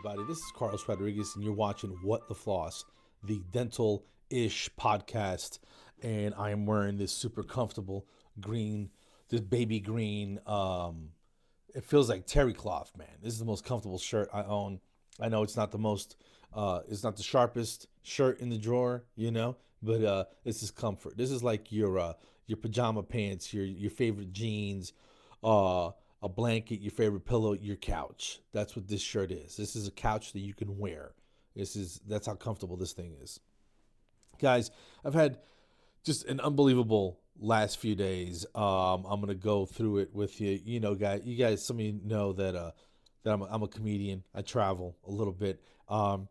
everybody? This is Carlos Rodriguez, and you're watching What the Floss, the dental ish podcast. And I am wearing this super comfortable green, this baby green. Um, it feels like terry cloth, man. This is the most comfortable shirt I own. I know it's not the most, uh, it's not the sharpest shirt in the drawer, you know, but uh, this is comfort. This is like your uh, your pajama pants, your your favorite jeans, uh, a blanket, your favorite pillow, your couch. That's what this shirt is. This is a couch that you can wear. This is that's how comfortable this thing is. Guys, I've had just an unbelievable last few days. Um, I'm gonna go through it with you. You know, guys, you guys, some of you know that uh, that I'm a, I'm a comedian. I travel a little bit. Um,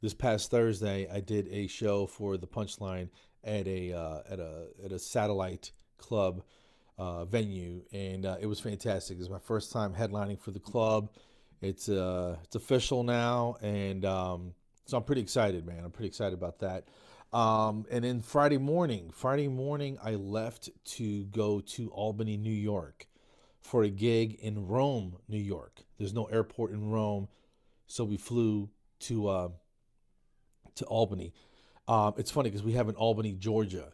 this past Thursday, I did a show for the Punchline at a uh, at a at a satellite club uh, venue, and uh, it was fantastic. It's my first time headlining for the club. It's uh, it's official now, and um, so I'm pretty excited, man. I'm pretty excited about that. Um, and then Friday morning, Friday morning, I left to go to Albany, New York, for a gig in Rome, New York. There's no airport in Rome, so we flew to uh, to Albany. Um, it's funny because we have an Albany, Georgia,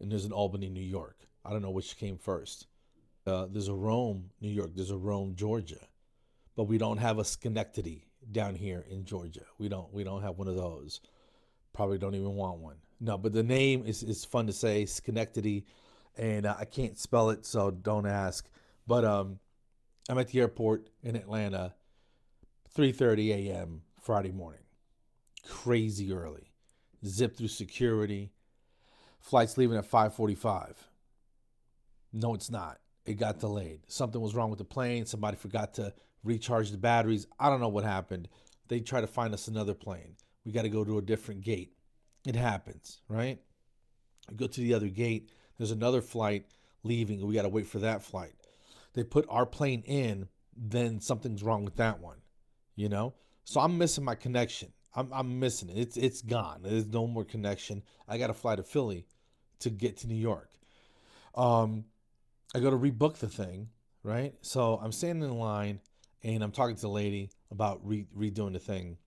and there's an Albany, New York. I don't know which came first. Uh, there's a Rome, New York. There's a Rome, Georgia, but we don't have a Schenectady down here in Georgia. We don't. We don't have one of those. Probably don't even want one. No, but the name is is fun to say, Schenectady, and uh, I can't spell it, so don't ask. But um, I'm at the airport in Atlanta, 3:30 a.m. Friday morning. Crazy early. Zip through security. Flight's leaving at 5:45. No, it's not. It got delayed. Something was wrong with the plane. Somebody forgot to recharge the batteries. I don't know what happened. They try to find us another plane. We got to go to a different gate. It happens, right? We go to the other gate. There's another flight leaving. We got to wait for that flight. They put our plane in, then something's wrong with that one, you know? So I'm missing my connection. I'm, I'm missing it. It's, it's gone. There's no more connection. I got to fly to Philly to get to New York. Um, I go to rebook the thing, right? So I'm standing in line and I'm talking to the lady about re- redoing the thing.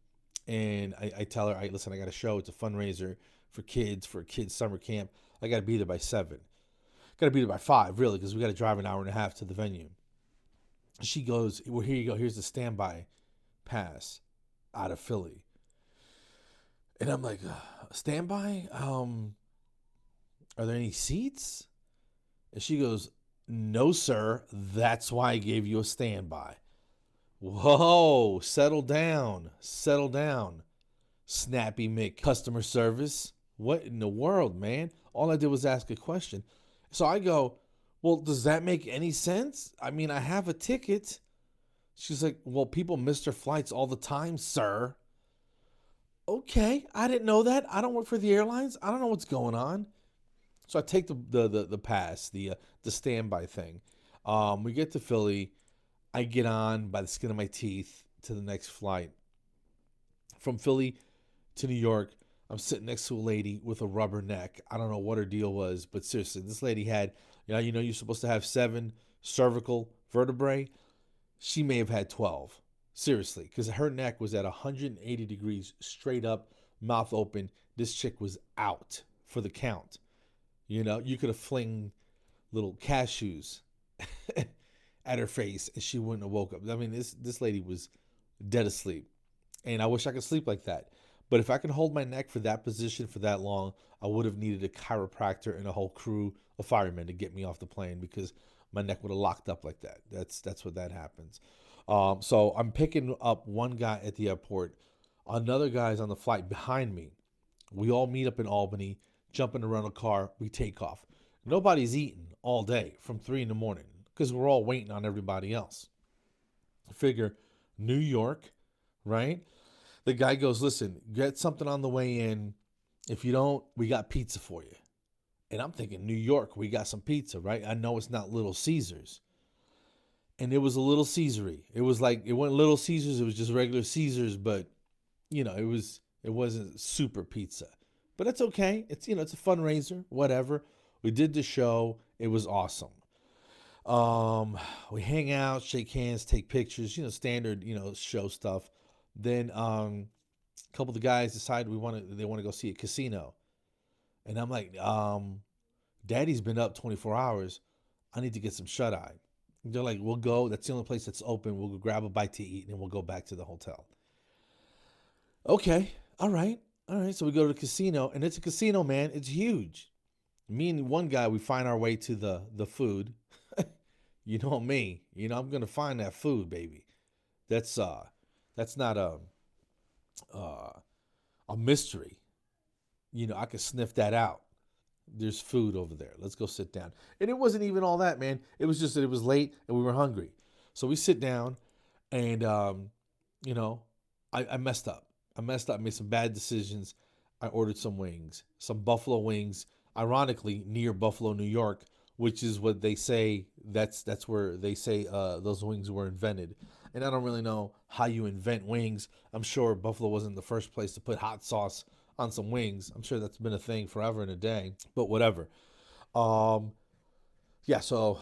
And I, I tell her, I listen, I got a show. It's a fundraiser for kids for a kids summer camp. I got to be there by seven. Got to be there by five, really, because we got to drive an hour and a half to the venue. She goes, Well, here you go. Here's the standby pass out of Philly. And I'm like, uh, Standby? Um, are there any seats? And she goes, No, sir. That's why I gave you a standby. Whoa, settle down. Settle down. Snappy Mick customer service. What in the world, man? All I did was ask a question. So I go, Well, does that make any sense? I mean, I have a ticket. She's like, Well, people miss their flights all the time, sir. Okay, I didn't know that. I don't work for the airlines. I don't know what's going on. So I take the the the, the pass, the uh, the standby thing. Um, we get to Philly. I get on by the skin of my teeth to the next flight. From Philly to New York, I'm sitting next to a lady with a rubber neck. I don't know what her deal was, but seriously, this lady had, you know, you know, you're supposed to have seven cervical vertebrae. She may have had 12. Seriously, because her neck was at 180 degrees straight up, mouth open. This chick was out for the count. You know, you could have fling little cashews at her face and she wouldn't have woke up. I mean, this this lady was dead asleep. And I wish I could sleep like that. But if I can hold my neck for that position for that long, I would have needed a chiropractor and a whole crew of firemen to get me off the plane because my neck would have locked up like that. That's that's what that happens. Um, so I'm picking up one guy at the airport. Another guy's on the flight behind me. We all meet up in Albany, jump in a rental car, we take off. Nobody's eaten all day from three in the morning because we're all waiting on everybody else. Figure New York, right? The guy goes, Listen, get something on the way in. If you don't, we got pizza for you. And I'm thinking, New York, we got some pizza, right? I know it's not Little Caesars. And it was a Little Caesary. It was like it wasn't Little Caesars, it was just regular Caesars, but you know, it was it wasn't super pizza. But it's okay. It's you know, it's a fundraiser, whatever. We did the show. It was awesome. Um, we hang out, shake hands, take pictures, you know, standard, you know, show stuff. Then um, a couple of the guys decide we want to they want to go see a casino, and I'm like, um, Daddy's been up 24 hours. I need to get some shut eye. They're like, we'll go. That's the only place that's open. We'll go grab a bite to eat, and we'll go back to the hotel. Okay, all right, all right. So we go to the casino, and it's a casino, man. It's huge. Me and one guy, we find our way to the the food. you know me. You know I'm gonna find that food, baby. That's uh, that's not a uh, a mystery. You know I can sniff that out. There's food over there. Let's go sit down. And it wasn't even all that, man. It was just that it was late and we were hungry. So we sit down, and um, you know, I, I messed up. I messed up, made some bad decisions. I ordered some wings, some buffalo wings, ironically near Buffalo, New York, which is what they say that's that's where they say uh, those wings were invented. And I don't really know how you invent wings. I'm sure Buffalo wasn't the first place to put hot sauce on some wings. I'm sure that's been a thing forever and a day, but whatever. Um, yeah, so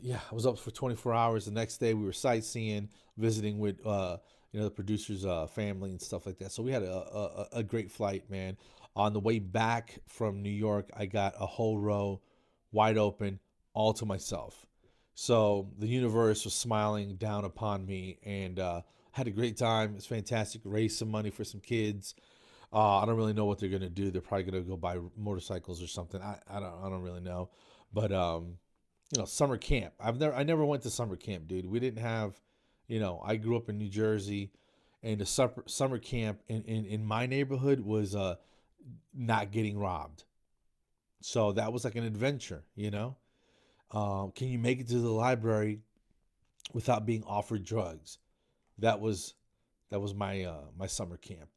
yeah, I was up for 24 hours. The next day we were sightseeing, visiting with uh, you know the producer's uh, family and stuff like that. So we had a, a, a great flight, man. On the way back from New York, I got a whole row wide open, all to myself. So the universe was smiling down upon me, and uh, had a great time. It's fantastic. Raised some money for some kids. Uh, I don't really know what they're gonna do. They're probably gonna go buy motorcycles or something. I, I don't I don't really know, but um, you know, summer camp. I've never I never went to summer camp, dude. We didn't have you know, I grew up in New Jersey, and the summer summer camp in, in, in my neighborhood was uh, not getting robbed. So that was like an adventure, you know. Um, can you make it to the library without being offered drugs? That was that was my uh, my summer camp.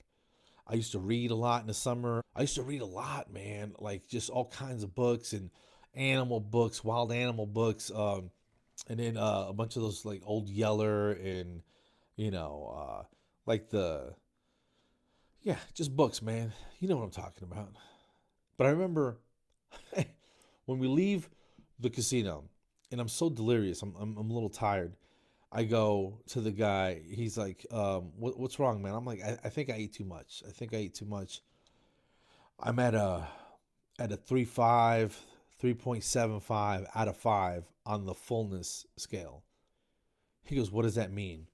I used to read a lot in the summer. I used to read a lot, man, like just all kinds of books and animal books, wild animal books. Um, and then uh, a bunch of those like old Yeller and you know uh, like the yeah just books man. You know what i'm talking about. But i remember when we leave the casino and i'm so delirious i'm, I'm, I'm a little tired i go to the guy he's like um, what, what's wrong man? I'm like I, I think i ate too much. I think i ate too much. I'm at a at a 3.5 3.75 out of 5 on the fullness scale. He goes, What does that mean?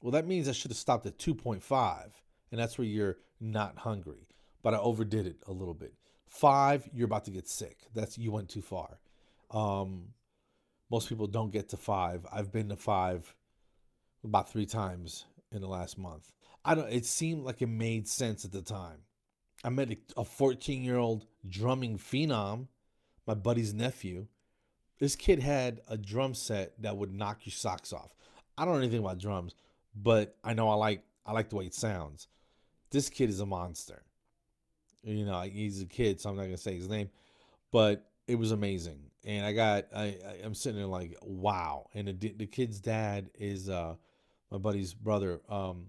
Well, that means I should have stopped at 2.5, and that's where you're not hungry. But I overdid it a little bit. Five, you're about to get sick. That's you went too far. Um, most people don't get to five. I've been to five about three times in the last month. I don't. It seemed like it made sense at the time. I met a 14 year old drumming phenom, my buddy's nephew, this kid had a drum set that would knock your socks off. I don't know anything about drums, but I know I like I like the way it sounds. This kid is a monster. You know, he's a kid, so I'm not gonna say his name, but it was amazing. And I got I, I am sitting there like wow. And the the kid's dad is uh my buddy's brother um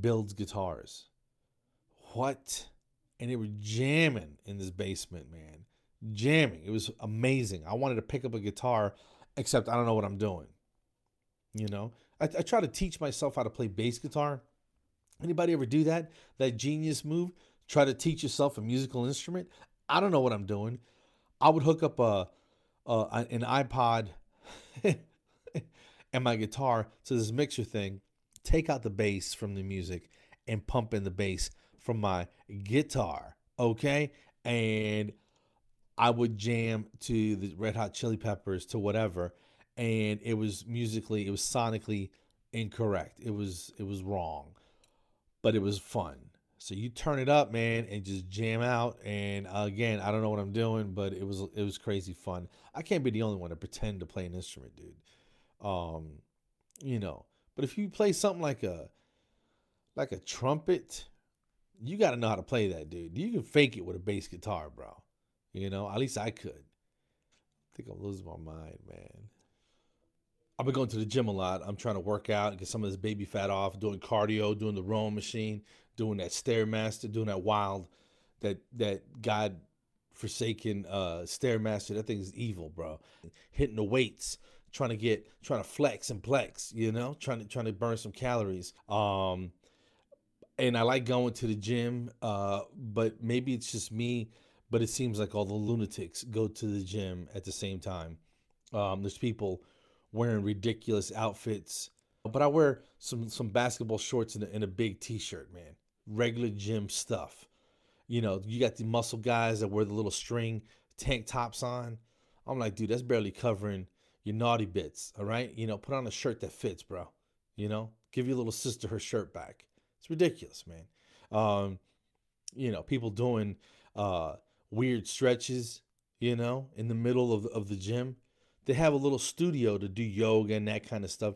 builds guitars. What? And they were jamming in this basement, man jamming. It was amazing. I wanted to pick up a guitar, except I don't know what I'm doing. You know, I, I try to teach myself how to play bass guitar. Anybody ever do that? That genius move? Try to teach yourself a musical instrument? I don't know what I'm doing. I would hook up a, a an iPod and my guitar to this mixer thing, take out the bass from the music, and pump in the bass from my guitar. Okay, and I would jam to the Red Hot Chili Peppers to whatever, and it was musically, it was sonically incorrect. It was it was wrong, but it was fun. So you turn it up, man, and just jam out. And again, I don't know what I'm doing, but it was it was crazy fun. I can't be the only one to pretend to play an instrument, dude. Um, you know, but if you play something like a like a trumpet, you got to know how to play that, dude. You can fake it with a bass guitar, bro. You know, at least I could. I think I'm losing my mind, man. I've been going to the gym a lot. I'm trying to work out, get some of this baby fat off, doing cardio, doing the rowing machine, doing that stairmaster, doing that wild, that that God forsaken uh stairmaster. That thing is evil, bro. Hitting the weights, trying to get, trying to flex and plex. You know, trying to trying to burn some calories. Um, and I like going to the gym, uh, but maybe it's just me. But it seems like all the lunatics go to the gym at the same time. Um, there's people wearing ridiculous outfits, but I wear some some basketball shorts and a, and a big t-shirt, man. Regular gym stuff. You know, you got the muscle guys that wear the little string tank tops on. I'm like, dude, that's barely covering your naughty bits. All right, you know, put on a shirt that fits, bro. You know, give your little sister her shirt back. It's ridiculous, man. Um, you know, people doing uh, weird stretches, you know, in the middle of, of the gym. They have a little studio to do yoga and that kind of stuff.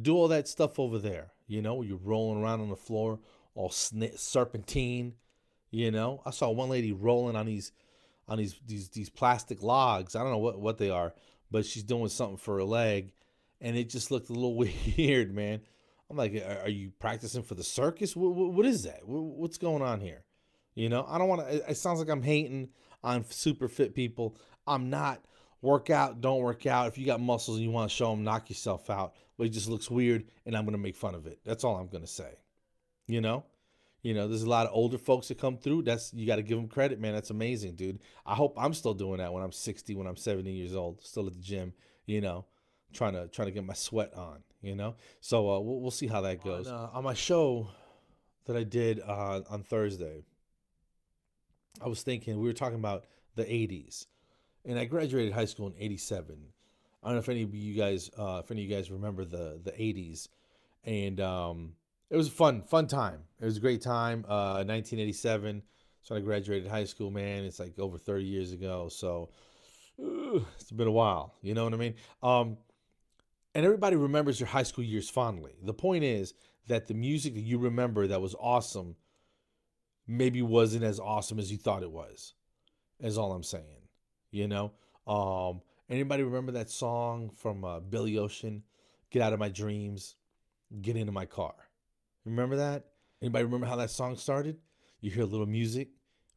Do all that stuff over there, you know, you're rolling around on the floor, all sn- serpentine, you know. I saw one lady rolling on these on these these these plastic logs. I don't know what what they are, but she's doing something for her leg, and it just looked a little weird, man. I'm like, are you practicing for the circus? what, what is that? What's going on here? You know, I don't want to. It sounds like I'm hating on super fit people. I'm not. Work out, don't work out. If you got muscles and you want to show them, knock yourself out. But it just looks weird, and I'm going to make fun of it. That's all I'm going to say. You know, you know, there's a lot of older folks that come through. That's you got to give them credit, man. That's amazing, dude. I hope I'm still doing that when I'm 60, when I'm 70 years old, still at the gym. You know, trying to trying to get my sweat on. You know, so uh, we'll, we'll see how that goes. On, uh, on my show that I did uh, on Thursday, I was thinking we were talking about the 80s, and I graduated high school in 87. I don't know if any of you guys, uh, if any of you guys remember the the 80s, and um, it was a fun fun time. It was a great time. Uh, 1987. So I graduated high school, man. It's like over 30 years ago. So uh, it's been a while. You know what I mean? Um, and everybody remembers your high school years fondly. The point is that the music that you remember that was awesome maybe wasn't as awesome as you thought it was. Is all I'm saying. You know? Um, anybody remember that song from uh, Billy Ocean? Get out of my dreams, get into my car. Remember that? Anybody remember how that song started? You hear a little music,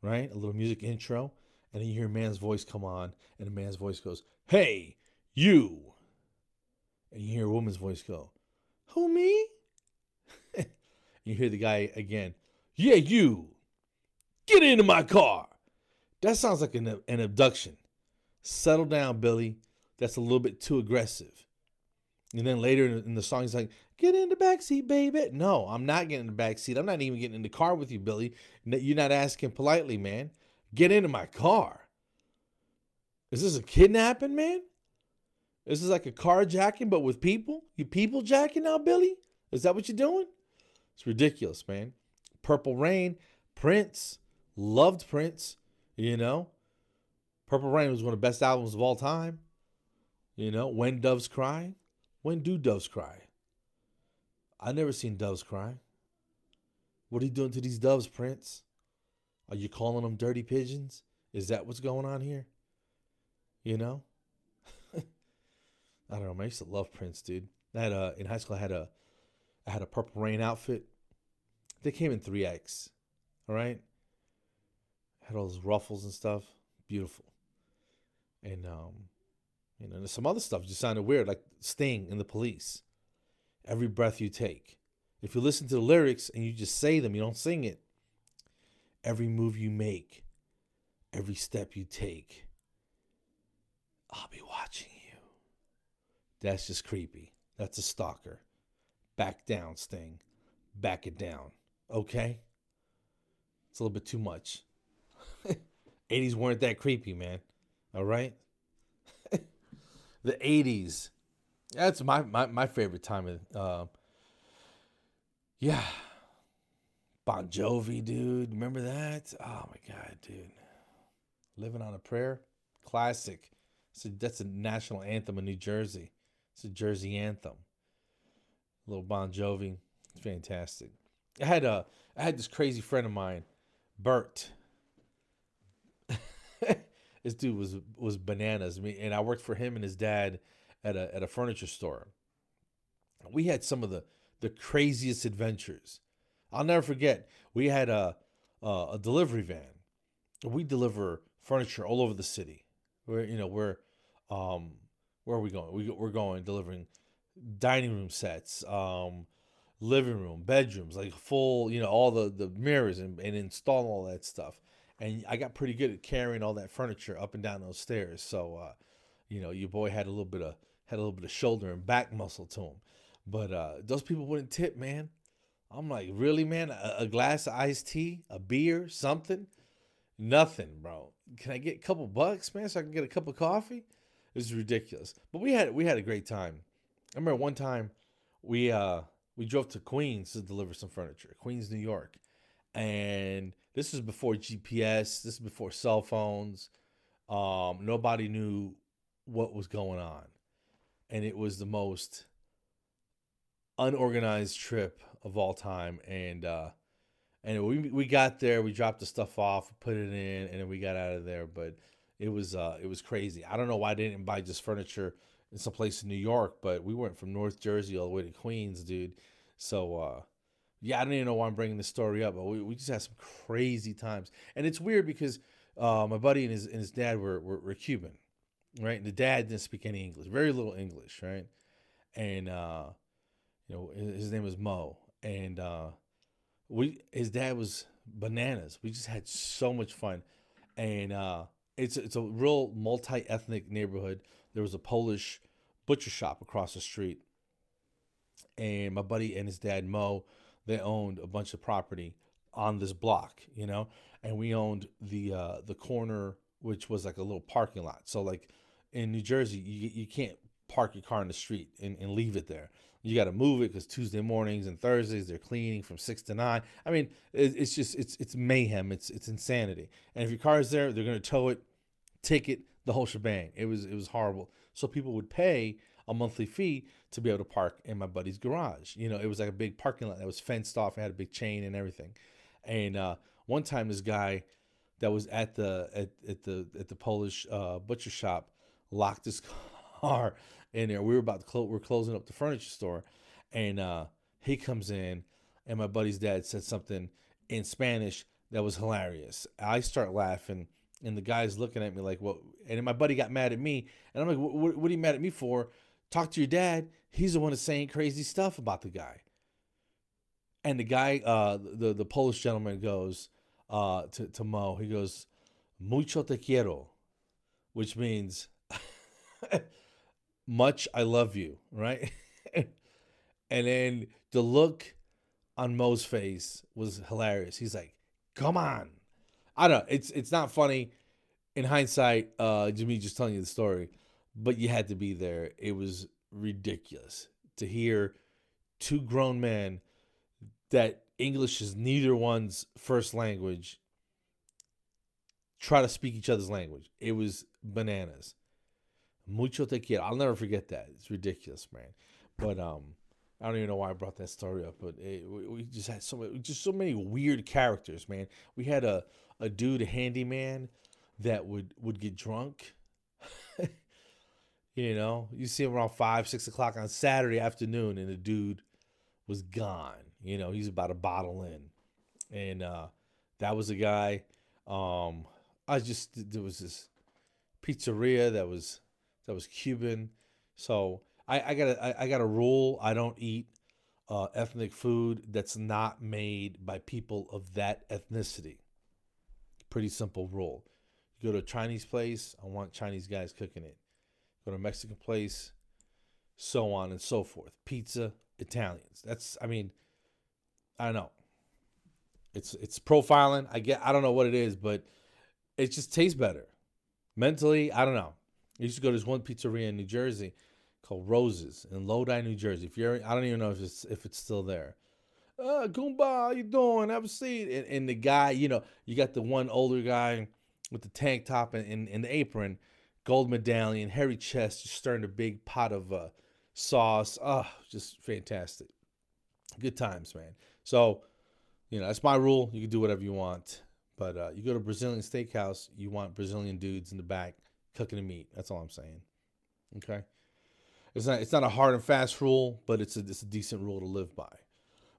right? A little music intro, and then you hear a man's voice come on, and a man's voice goes, "Hey, you." and you hear a woman's voice go, Who, me? you hear the guy again, Yeah, you. Get into my car. That sounds like an, an abduction. Settle down, Billy. That's a little bit too aggressive. And then later in the song, he's like, Get in the back seat, baby. No, I'm not getting in the back seat. I'm not even getting in the car with you, Billy. You're not asking politely, man. Get into my car. Is this a kidnapping, man? This is like a carjacking, but with people. You people jacking now, Billy? Is that what you're doing? It's ridiculous, man. Purple Rain, Prince, loved Prince. You know, Purple Rain was one of the best albums of all time. You know, When Doves Cry. When do doves cry? I never seen doves cry. What are you doing to these doves, Prince? Are you calling them dirty pigeons? Is that what's going on here? You know? I don't know. I used to love Prince, dude. I had a in high school. I had a I had a Purple Rain outfit. They came in three X. All right. Had all those ruffles and stuff. Beautiful. And um, you know, some other stuff just sounded weird, like Sting and the Police. Every breath you take. If you listen to the lyrics and you just say them, you don't sing it. Every move you make, every step you take, I'll be watching you. that's just creepy. That's a stalker. Back down, Sting. Back it down. Okay? It's a little bit too much. 80s weren't that creepy, man. All right? the 80s. That's my, my, my favorite time of uh, yeah. Bon Jovi, dude. Remember that? Oh my god, dude. Living on a Prayer. Classic. So that's a national anthem of New Jersey. It's a Jersey anthem. A little Bon Jovi. It's fantastic. I had a I had this crazy friend of mine, Bert. This dude was was bananas. Me and I worked for him and his dad at a at a furniture store. We had some of the the craziest adventures. I'll never forget. We had a a, a delivery van. We deliver furniture all over the city. Where you know we're um, where are we going? We, we're going delivering dining room sets, um, living room, bedrooms, like full, you know, all the the mirrors and, and install all that stuff. And I got pretty good at carrying all that furniture up and down those stairs. So, uh, you know, your boy had a little bit of had a little bit of shoulder and back muscle to him. But uh, those people wouldn't tip, man. I'm like, really, man? A, a glass of iced tea, a beer, something? Nothing, bro. Can I get a couple bucks, man, so I can get a cup of coffee? It's ridiculous. But we had we had a great time. I remember one time we uh we drove to Queens to deliver some furniture, Queens, New York, and this was before GPS. This is before cell phones. Um, nobody knew what was going on, and it was the most unorganized trip of all time. And uh, and we we got there, we dropped the stuff off, put it in, and then we got out of there. But it was uh, it was crazy. I don't know why I didn't buy just furniture in some place in New York, but we went from North Jersey all the way to Queens, dude. So uh, yeah, I don't even know why I'm bringing this story up, but we, we just had some crazy times, and it's weird because uh, my buddy and his and his dad were, were, were Cuban, right? And the dad didn't speak any English, very little English, right? And uh, you know, his name was Mo, and uh, we his dad was bananas. We just had so much fun, and uh, it's it's a real multi ethnic neighborhood. There was a Polish butcher shop across the street, and my buddy and his dad Mo, they owned a bunch of property on this block, you know, and we owned the uh, the corner, which was like a little parking lot. So like in New Jersey, you you can't park your car in the street and, and leave it there. You got to move it because Tuesday mornings and Thursdays they're cleaning from six to nine. I mean, it, it's just it's it's mayhem. It's it's insanity. And if your car is there, they're gonna tow it, ticket, the whole shebang. It was it was horrible. So people would pay a monthly fee to be able to park in my buddy's garage. You know, it was like a big parking lot that was fenced off and had a big chain and everything. And uh, one time, this guy that was at the at, at the at the Polish uh, butcher shop locked his car in there. We were about to close. We're closing up the furniture store, and uh, he comes in, and my buddy's dad said something in Spanish that was hilarious. I start laughing, and the guy's looking at me like, "What?" And my buddy got mad at me, and I'm like, "What, what are you mad at me for?" Talk to your dad. He's the one that's saying crazy stuff about the guy. And the guy, uh, the the Polish gentleman goes uh, to to Mo. He goes, "Mucho te quiero," which means much I love you, right? and then the look on Mo's face was hilarious. He's like, "Come on." I don't know. It's it's not funny in hindsight, uh me just telling you the story, but you had to be there. It was ridiculous to hear two grown men that English is neither one's first language try to speak each other's language. It was bananas. Mucho te quiero. I'll never forget that. It's ridiculous, man. But um, I don't even know why I brought that story up. But it, we, we, just had so many, just so many weird characters, man. We had a a dude, a handyman, that would would get drunk. you know, you see him around five, six o'clock on Saturday afternoon, and the dude was gone. You know, he's about a bottle in, and uh, that was a guy. Um, I just there was this pizzeria that was that was Cuban. So I, I got a, I, I got a rule. I don't eat uh, ethnic food that's not made by people of that ethnicity. Pretty simple rule. You go to a Chinese place, I want Chinese guys cooking it. Go to a Mexican place, so on and so forth. Pizza, Italians. That's I mean, I don't know. It's it's profiling. I get I don't know what it is, but it just tastes better. Mentally, I don't know. I used to go to this one pizzeria in New Jersey called Roses in Lodi, New Jersey. If you're, I don't even know if it's if it's still there. Uh, Goomba, how you doing? Have a seat. And, and the guy, you know, you got the one older guy with the tank top and, and, and the apron, gold medallion, hairy chest, just stirring a big pot of uh, sauce. Oh, just fantastic. Good times, man. So, you know, that's my rule. You can do whatever you want. But uh, you go to Brazilian steakhouse, you want Brazilian dudes in the back cooking the meat. That's all I'm saying. Okay. It's not it's not a hard and fast rule, but it's a it's a decent rule to live by.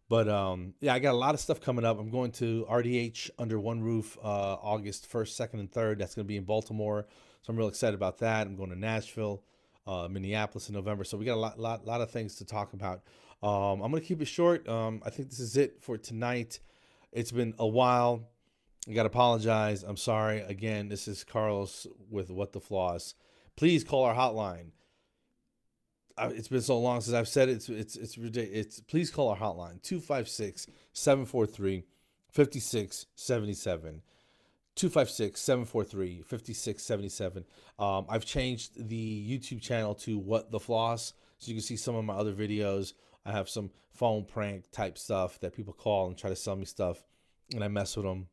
But um, yeah, I got a lot of stuff coming up. I'm going to RDH under one roof uh, August 1st, 2nd, and 3rd. That's going to be in Baltimore. So I'm real excited about that. I'm going to Nashville uh, Minneapolis in November. So we got a lot, lot, lot of things to talk about. Um, I'm gonna keep it short. Um, I think this is it for tonight. It's been a while. I gotta apologize. I'm sorry. Again, this is Carlos with What the Floss. Please call our hotline. It's been so long since I've said it. It's it's it's ridiculous. It's please call our hotline 256 743 5677. 256 743 5677. Um, I've changed the YouTube channel to What the Floss so you can see some of my other videos. I have some phone prank type stuff that people call and try to sell me stuff, and I mess with them.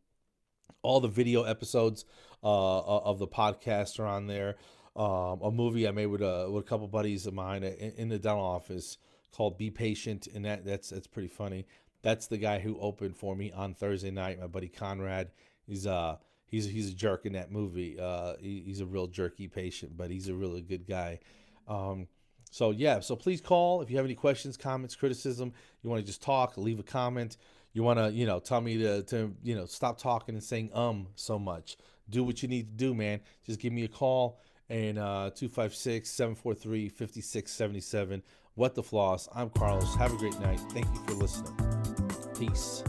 All the video episodes uh, of the podcast are on there. Um, a movie I made with a with a couple buddies of mine in, in the dental office called "Be Patient," and that that's that's pretty funny. That's the guy who opened for me on Thursday night. My buddy Conrad. He's uh he's he's a jerk in that movie. Uh, he, he's a real jerky patient, but he's a really good guy. Um, so yeah, so please call if you have any questions, comments, criticism. You want to just talk, leave a comment. You want to, you know, tell me to, to, you know, stop talking and saying um so much. Do what you need to do, man. Just give me a call and uh 256 743 5677. What the floss? I'm Carlos. Have a great night. Thank you for listening. Peace.